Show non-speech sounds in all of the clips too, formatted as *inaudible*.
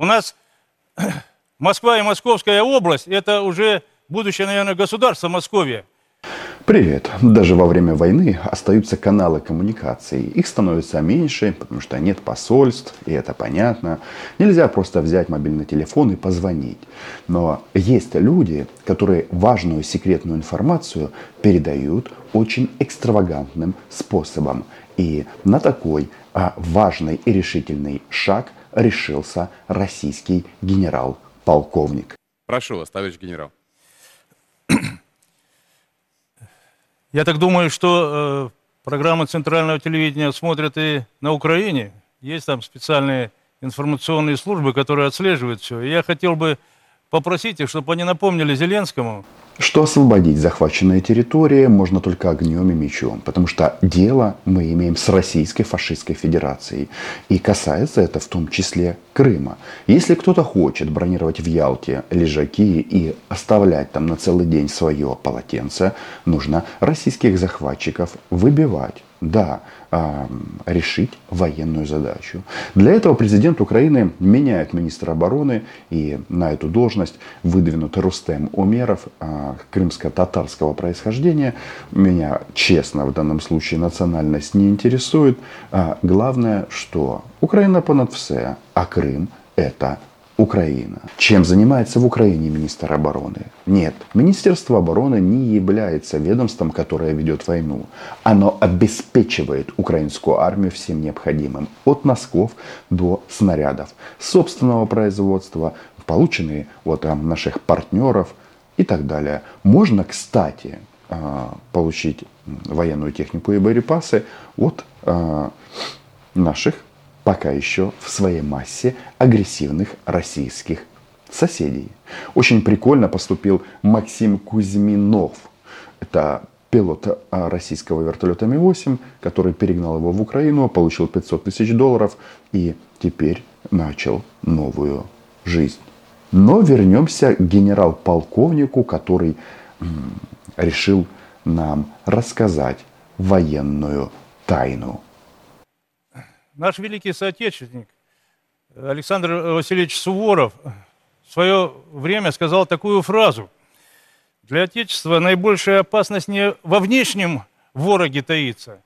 У нас *clears throat* Москва и Московская область – это уже будущее, наверное, государство Московия. Привет! Даже во время войны остаются каналы коммуникации. Их становится меньше, потому что нет посольств, и это понятно. Нельзя просто взять мобильный телефон и позвонить. Но есть люди, которые важную секретную информацию передают очень экстравагантным способом. И на такой а, важный и решительный шаг решился российский генерал-полковник. Прошу вас, товарищ генерал. *clears throat* Я так думаю, что э, программы центрального телевидения смотрят и на Украине. Есть там специальные информационные службы, которые отслеживают все. И я хотел бы попросить их, чтобы они напомнили Зеленскому, что освободить захваченные территории можно только огнем и мечом, потому что дело мы имеем с Российской фашистской федерацией. И касается это в том числе Крыма. Если кто-то хочет бронировать в Ялте лежаки и оставлять там на целый день свое полотенце, нужно российских захватчиков выбивать да, решить военную задачу. Для этого президент Украины меняет министра обороны и на эту должность выдвинут Рустем Умеров, а, крымско-татарского происхождения. Меня, честно, в данном случае национальность не интересует. А главное, что Украина понад все, а Крым это Украина. Чем занимается в Украине министр обороны? Нет, Министерство обороны не является ведомством, которое ведет войну. Оно обеспечивает украинскую армию всем необходимым. От носков до снарядов. Собственного производства, полученные от наших партнеров и так далее. Можно, кстати, а, получить военную технику и боеприпасы от а, наших пока еще в своей массе агрессивных российских соседей. Очень прикольно поступил Максим Кузьминов. Это пилот а, российского вертолета Ми-8, который перегнал его в Украину, получил 500 тысяч долларов и теперь начал новую жизнь. Но вернемся к генерал-полковнику, который решил нам рассказать военную тайну наш великий соотечественник Александр Васильевич Суворов в свое время сказал такую фразу. Для Отечества наибольшая опасность не во внешнем вороге таится,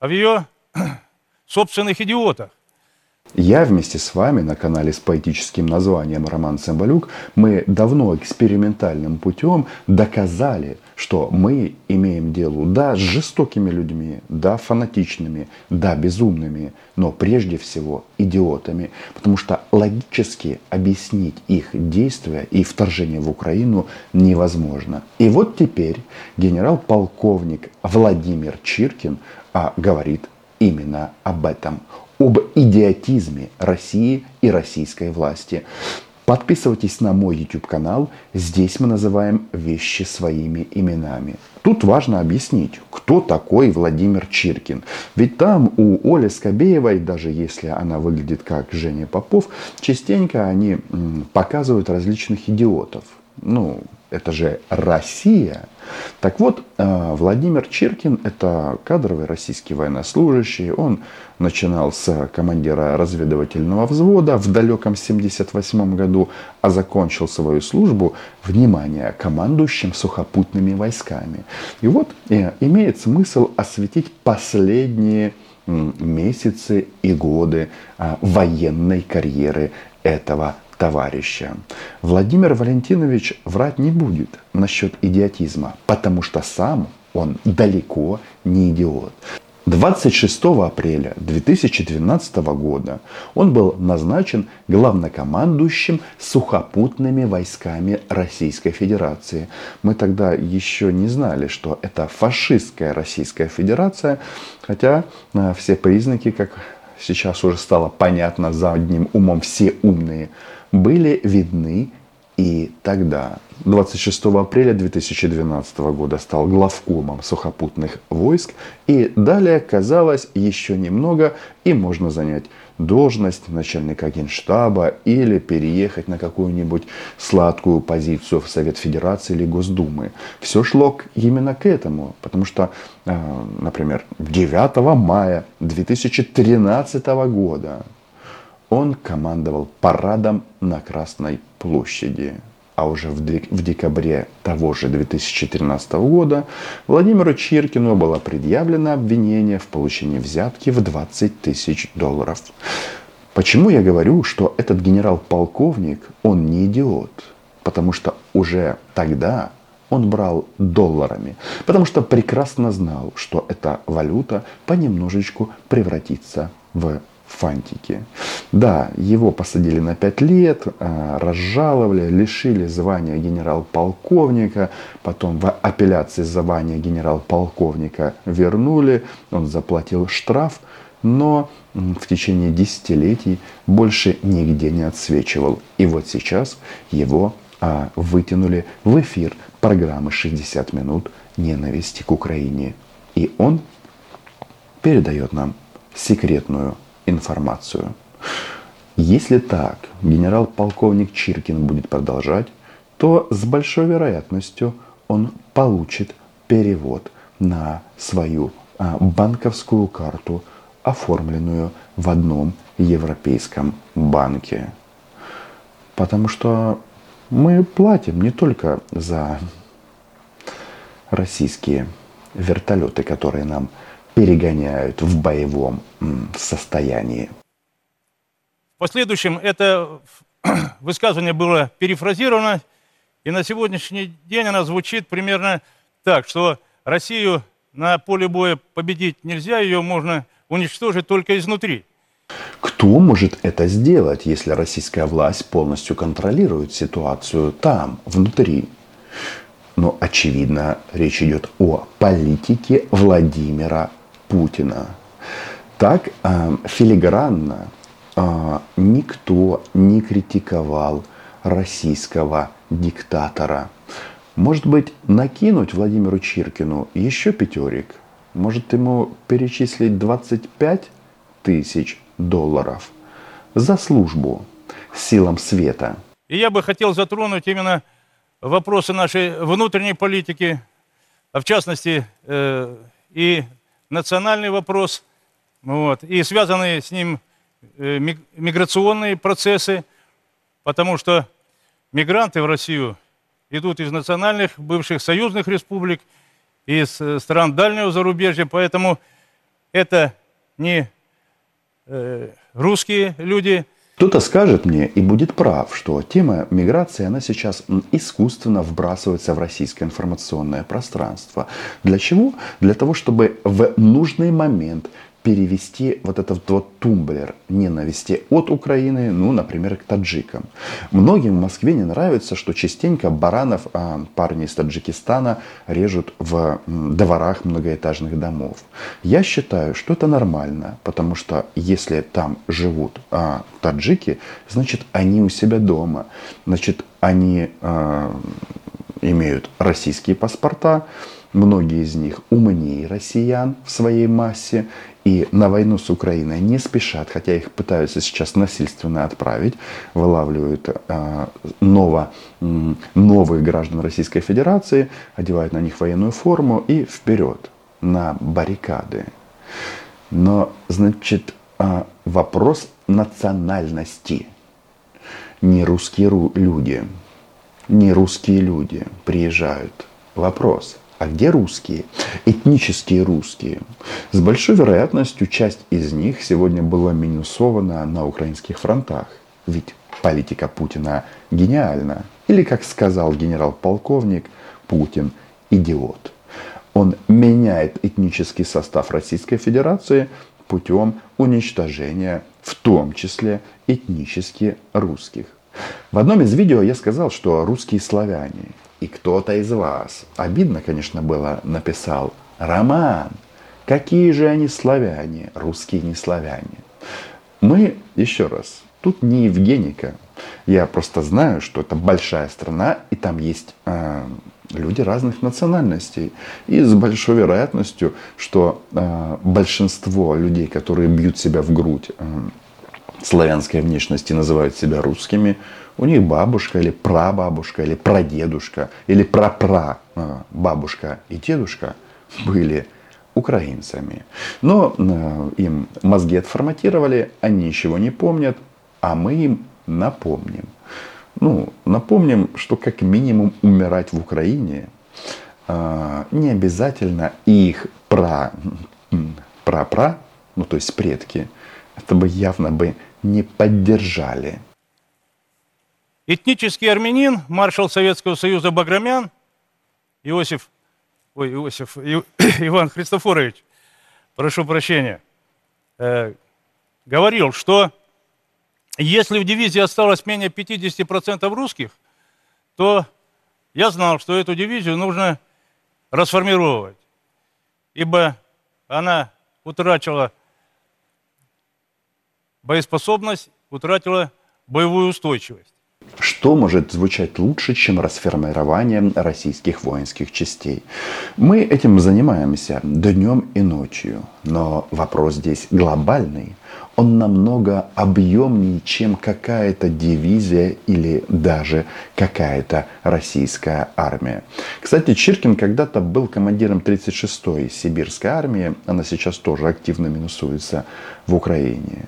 а в ее *clears throat* собственных идиотах. Я вместе с вами на канале с поэтическим названием Роман Цымбалюк, мы давно экспериментальным путем доказали, что мы имеем дело, да, с жестокими людьми, да, фанатичными, да, безумными, но прежде всего идиотами, потому что логически объяснить их действия и вторжение в Украину невозможно. И вот теперь генерал-полковник Владимир Чиркин а, говорит именно об этом об идиотизме России и российской власти. Подписывайтесь на мой YouTube канал. Здесь мы называем вещи своими именами. Тут важно объяснить, кто такой Владимир Чиркин. Ведь там у Оли Скобеевой, даже если она выглядит как Женя Попов, частенько они показывают различных идиотов. Ну, это же Россия. Так вот, э, Владимир Чиркин – это кадровый российский военнослужащий. Он начинал с командира разведывательного взвода в далеком 78 году, а закончил свою службу, внимание, командующим сухопутными войсками. И вот э, имеет смысл осветить последние месяцы и годы э, военной карьеры этого товарища. Владимир Валентинович врать не будет насчет идиотизма, потому что сам он далеко не идиот. 26 апреля 2012 года он был назначен главнокомандующим сухопутными войсками Российской Федерации. Мы тогда еще не знали, что это фашистская Российская Федерация, хотя э, все признаки, как сейчас уже стало понятно за одним умом, все умные были видны и тогда. 26 апреля 2012 года стал главкомом сухопутных войск. И далее казалось еще немного и можно занять должность начальника генштаба или переехать на какую-нибудь сладкую позицию в Совет Федерации или Госдумы. Все шло именно к этому, потому что, э, например, 9 мая 2013 года он командовал парадом на Красной площади. А уже в, декабре того же 2013 года Владимиру Чиркину было предъявлено обвинение в получении взятки в 20 тысяч долларов. Почему я говорю, что этот генерал-полковник, он не идиот? Потому что уже тогда он брал долларами, потому что прекрасно знал, что эта валюта понемножечку превратится в фантики. Да, его посадили на 5 лет, а, разжаловали, лишили звания генерал-полковника, потом в апелляции звания генерал-полковника вернули, он заплатил штраф, но в течение десятилетий больше нигде не отсвечивал. И вот сейчас его а, вытянули в эфир программы «60 минут ненависти к Украине». И он передает нам секретную информацию. Если так генерал-полковник Чиркин будет продолжать, то с большой вероятностью он получит перевод на свою а, банковскую карту, оформленную в одном европейском банке. Потому что мы платим не только за российские вертолеты, которые нам перегоняют в боевом состоянии. В последующем это *clears throat* высказывание было перефразировано, и на сегодняшний день оно звучит примерно так, что Россию на поле боя победить нельзя, ее можно уничтожить только изнутри. Кто может это сделать, если российская власть полностью контролирует ситуацию там, внутри? Но, очевидно, речь идет о политике Владимира Путина. Так э, филигранно э, никто не критиковал российского диктатора. Может быть, накинуть Владимиру Чиркину еще пятерик? Может ему перечислить 25 тысяч долларов за службу силам света? И я бы хотел затронуть именно вопросы нашей внутренней политики, а в частности э, и национальный вопрос, вот, и связанные с ним э, миграционные процессы, потому что мигранты в Россию идут из национальных бывших союзных республик, из э, стран дальнего зарубежья, поэтому это не э, русские люди, кто-то скажет мне и будет прав, что тема миграции, она сейчас искусственно вбрасывается в российское информационное пространство. Для чего? Для того, чтобы в нужный момент перевести вот этот вот тумблер ненависти от Украины, ну, например, к таджикам. Многим в Москве не нравится, что частенько баранов а, парни из Таджикистана режут в дворах многоэтажных домов. Я считаю, что это нормально, потому что если там живут а, таджики, значит, они у себя дома, значит, они а, имеют российские паспорта, Многие из них умнее россиян в своей массе и на войну с Украиной не спешат, хотя их пытаются сейчас насильственно отправить, вылавливают э, ново, э, новых граждан Российской Федерации, одевают на них военную форму и вперед на баррикады. Но, значит, э, вопрос национальности. Не русские люди, не русские люди приезжают. Вопрос – а где русские? Этнические русские. С большой вероятностью часть из них сегодня была минусована на украинских фронтах. Ведь политика Путина гениальна. Или, как сказал генерал-полковник, Путин идиот. Он меняет этнический состав Российской Федерации путем уничтожения, в том числе этнически русских. В одном из видео я сказал, что русские славяне и кто-то из вас, обидно, конечно, было, написал, Роман, какие же они славяне, русские не славяне. Мы, еще раз, тут не Евгеника. Я просто знаю, что это большая страна, и там есть э, люди разных национальностей. И с большой вероятностью, что э, большинство людей, которые бьют себя в грудь э, славянской внешности, называют себя русскими, у них бабушка или прабабушка или прадедушка или прапра а, бабушка и дедушка были украинцами. Но э, им мозги отформатировали, они ничего не помнят, а мы им напомним. Ну, напомним, что как минимум умирать в Украине э, не обязательно их пра, пра-пра, ну то есть предки, это бы явно бы не поддержали. Этнический армянин, маршал Советского Союза Баграмян, Иосиф, ой, Иосиф, И- *coughs* Иван Христофорович, прошу прощения, э, говорил, что если в дивизии осталось менее 50% русских, то я знал, что эту дивизию нужно расформировать, ибо она утратила боеспособность, утратила боевую устойчивость. Что может звучать лучше, чем расформирование российских воинских частей? Мы этим занимаемся днем и ночью, но вопрос здесь глобальный. Он намного объемнее, чем какая-то дивизия или даже какая-то российская армия. Кстати, Чиркин когда-то был командиром 36-й сибирской армии, она сейчас тоже активно минусуется в Украине.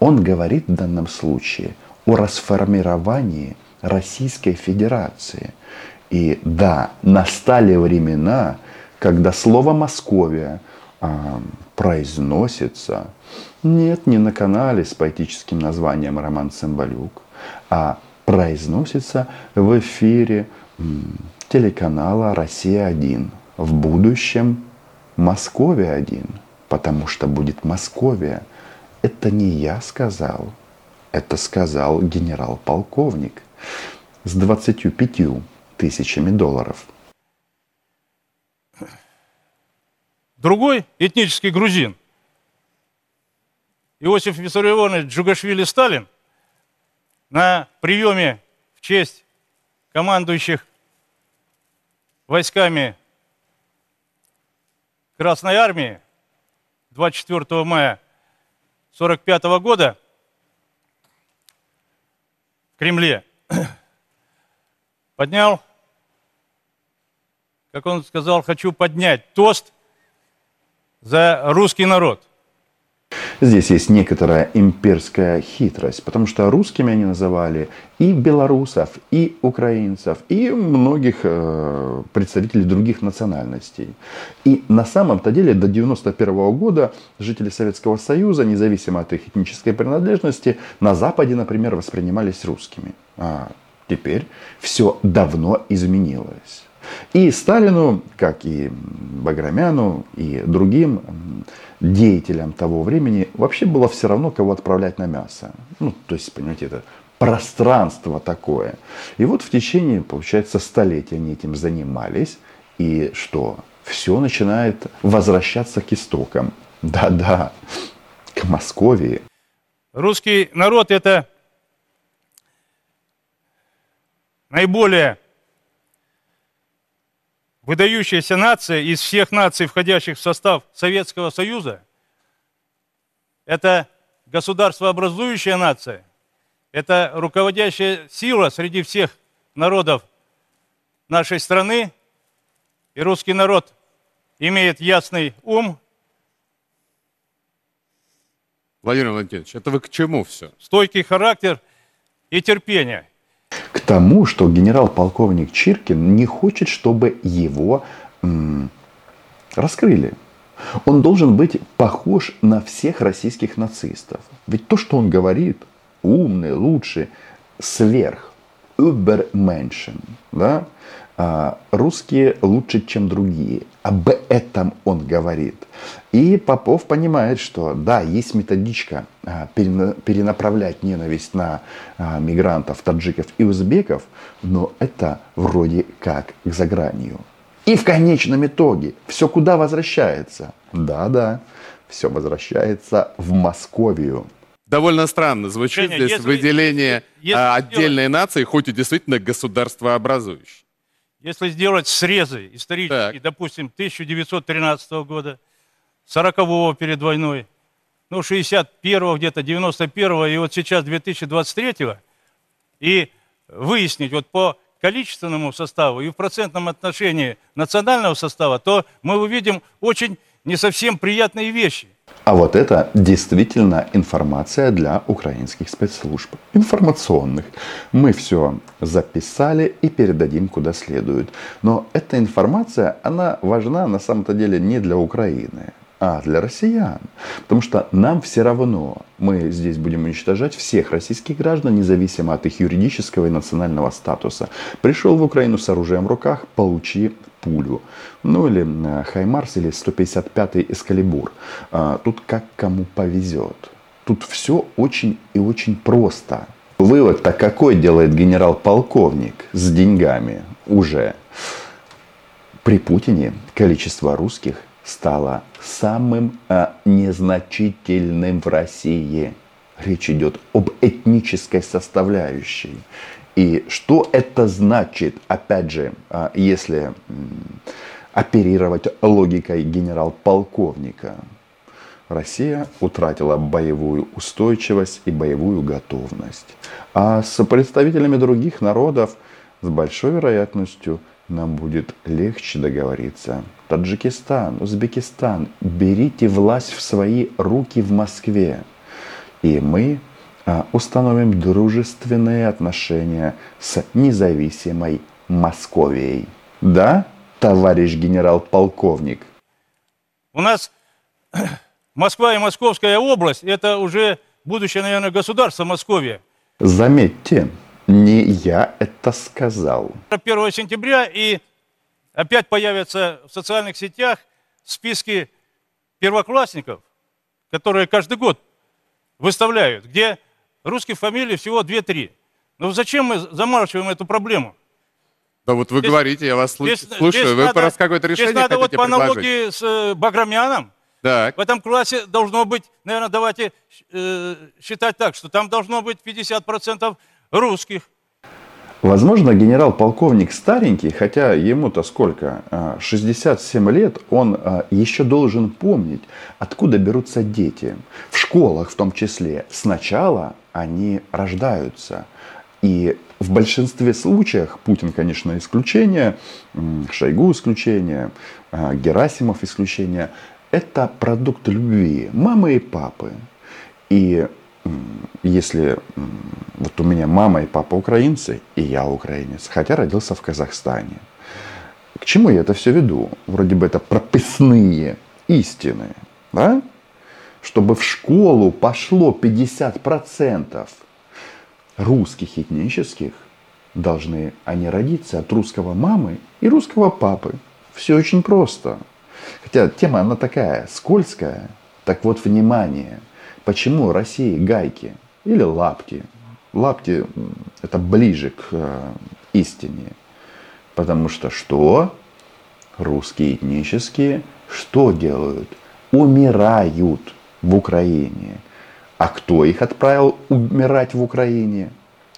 Он говорит в данном случае о расформировании Российской Федерации. И да, настали времена, когда слово Московия а, произносится нет, не на канале с поэтическим названием Роман Цымбалюк, а произносится в эфире телеканала «Россия-1». В будущем «Московия-1», потому что будет Московия. Это не я сказал, это сказал генерал-полковник с 25 тысячами долларов. Другой этнический грузин, Иосиф Виссарионович Джугашвили Сталин, на приеме в честь командующих войсками Красной Армии 24 мая 1945 года в Кремле *clears throat* поднял, как он сказал, хочу поднять тост за русский народ. Здесь есть некоторая имперская хитрость, потому что русскими они называли и белорусов, и украинцев, и многих э, представителей других национальностей. И на самом-то деле до 1991 года жители Советского Союза, независимо от их этнической принадлежности, на Западе, например, воспринимались русскими. А теперь все давно изменилось. И Сталину, как и Баграмяну, и другим деятелям того времени, вообще было все равно, кого отправлять на мясо. Ну, то есть, понимаете, это пространство такое. И вот в течение, получается, столетия они этим занимались. И что? Все начинает возвращаться к истокам. Да-да, к Московии. Русский народ это наиболее выдающаяся нация из всех наций, входящих в состав Советского Союза. Это государствообразующая нация. Это руководящая сила среди всех народов нашей страны. И русский народ имеет ясный ум, Владимир Валентинович, это вы к чему все? стойкий характер и терпение. Тому, что генерал-полковник Чиркин не хочет, чтобы его м, раскрыли. Он должен быть похож на всех российских нацистов. Ведь то, что он говорит, умный, лучший, сверх, übermenschen, да? А, русские лучше, чем другие. Об этом он говорит. И Попов понимает, что да, есть методичка а, перена- перенаправлять ненависть на а, мигрантов, таджиков и узбеков, но это вроде как к загранью. И в конечном итоге все куда возвращается? Да-да, все возвращается в Московию. Довольно странно звучит Женя, здесь если- выделение если сделать- отдельной нации, хоть и действительно государствообразующей. Если сделать срезы исторические, Так. допустим, 1913 года, 40-го перед войной, ну, 61-го где-то, 91-го и вот сейчас 2023-го, и выяснить вот по количественному составу и в процентном отношении национального состава, то мы увидим очень не совсем приятные вещи. А вот это действительно информация для украинских спецслужб, информационных. Мы все записали и передадим куда следует. Но эта информация, она важна на самом-то деле не для Украины, а для россиян. Потому что нам все равно, мы здесь будем уничтожать всех российских граждан, независимо от их юридического и национального статуса. Пришел в Украину с оружием в руках, получи пулю. Ну или э, Хаймарс или 155-й Эскалибур. А, тут как кому повезет. Тут все очень и очень просто. Вывод-то какой делает генерал-полковник с деньгами уже? При Путине количество русских стало самым а, незначительным в России. Речь идет об этнической составляющей. И что это значит, опять же, а, если оперировать логикой генерал-полковника? Россия утратила боевую устойчивость и боевую готовность. А с представителями других народов с большой вероятностью нам будет легче договориться. Таджикистан, Узбекистан, берите власть в свои руки в Москве. И мы а, установим дружественные отношения с независимой Московией. Да, товарищ генерал-полковник? У нас *clears throat* Москва и Московская область – это уже будущее, наверное, государство Московия. Заметьте, не я это сказал. 1 сентября и опять появятся в социальных сетях списки первоклассников, которые каждый год выставляют, где русских фамилий всего 2-3. Ну зачем мы замалчиваем эту проблему? Да вот вы Здесь- говорите, я вас слу- Здесь- слушаю. здесь Вы надо- просто какое-то здесь решение надо вот по предложить? аналогии с э, Баграмяном. Так. В этом классе должно быть, наверное, давайте э, считать так, что там должно быть 50% русских. Возможно, генерал-полковник старенький, хотя ему-то сколько, а, 67 лет, он а, еще должен помнить, откуда берутся дети. В школах в том числе. Сначала они рождаются. И в большинстве случаев, Путин, конечно, исключение, Шойгу исключение, а, Герасимов исключение, это продукт любви мамы и папы. И если вот у меня мама и папа украинцы, и я украинец, хотя родился в Казахстане. К чему я это все веду? Вроде бы это прописные истины, да? Чтобы в школу пошло 50% русских этнических, должны они родиться от русского мамы и русского папы. Все очень просто. Хотя тема она такая скользкая. Так вот, внимание. Почему России гайки или? Лапти м, это ближе к э, истине. Потому что что? Русские этнические что делают? Умирают в Украине. А кто их отправил умирать в Украине?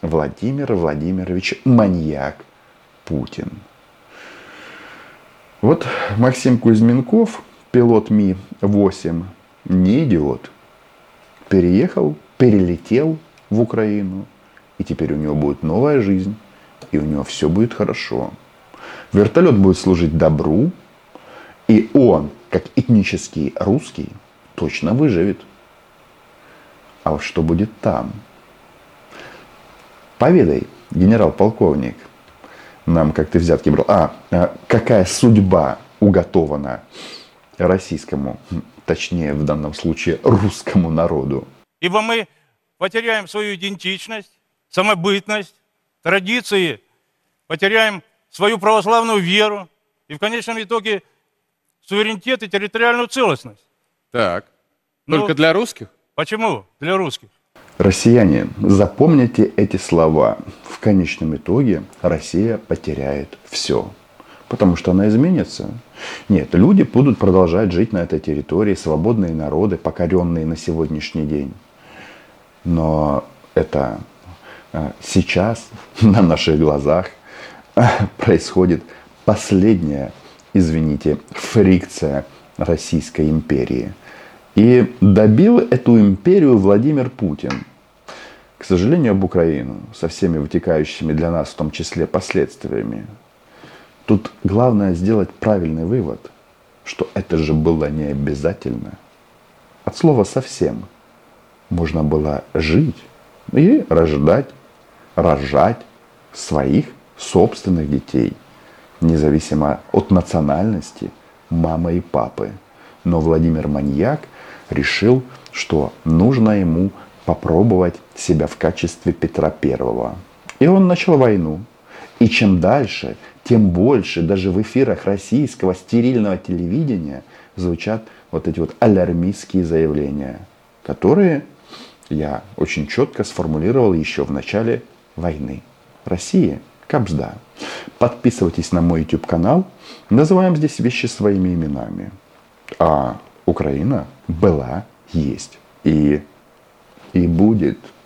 Владимир Владимирович Маньяк Путин. Вот Максим Кузьменков, пилот Ми-8, не идиот. Переехал, перелетел в Украину. И теперь у него будет новая жизнь. И у него все будет хорошо. Вертолет будет служить добру. И он, как этнический русский, точно выживет. А что будет там? Поведай, генерал-полковник, нам как ты взятки брал. А, а, какая судьба уготована российскому, точнее в данном случае русскому народу? Ибо мы потеряем свою идентичность, самобытность, традиции, потеряем свою православную веру и в конечном итоге суверенитет и территориальную целостность. Так. Ну- Только для русских? Почему? Для русских. Россияне, запомните эти слова. В конечном итоге Россия потеряет все. Потому что она изменится. Нет, люди будут продолжать жить на этой территории, свободные народы, покоренные на сегодняшний день. Но это э, сейчас *laughs* на наших глазах э, происходит последняя, извините, фрикция Российской империи. И добил эту империю Владимир Путин. К сожалению, об Украину, со всеми вытекающими для нас в том числе последствиями. Тут главное сделать правильный вывод, что это же было не обязательно. от слова совсем. Можно было жить и рождать, рожать своих собственных детей, независимо от национальности мамы и папы. Но Владимир Маньяк решил, что нужно ему попробовать себя в качестве Петра Первого. И он начал войну. И чем дальше, тем больше даже в эфирах российского стерильного телевидения звучат вот эти вот алярмистские заявления, которые я очень четко сформулировал еще в начале войны. Россия Кобзда. Подписывайтесь на мой YouTube канал. Называем здесь вещи своими именами. А Украина была, есть и, и будет.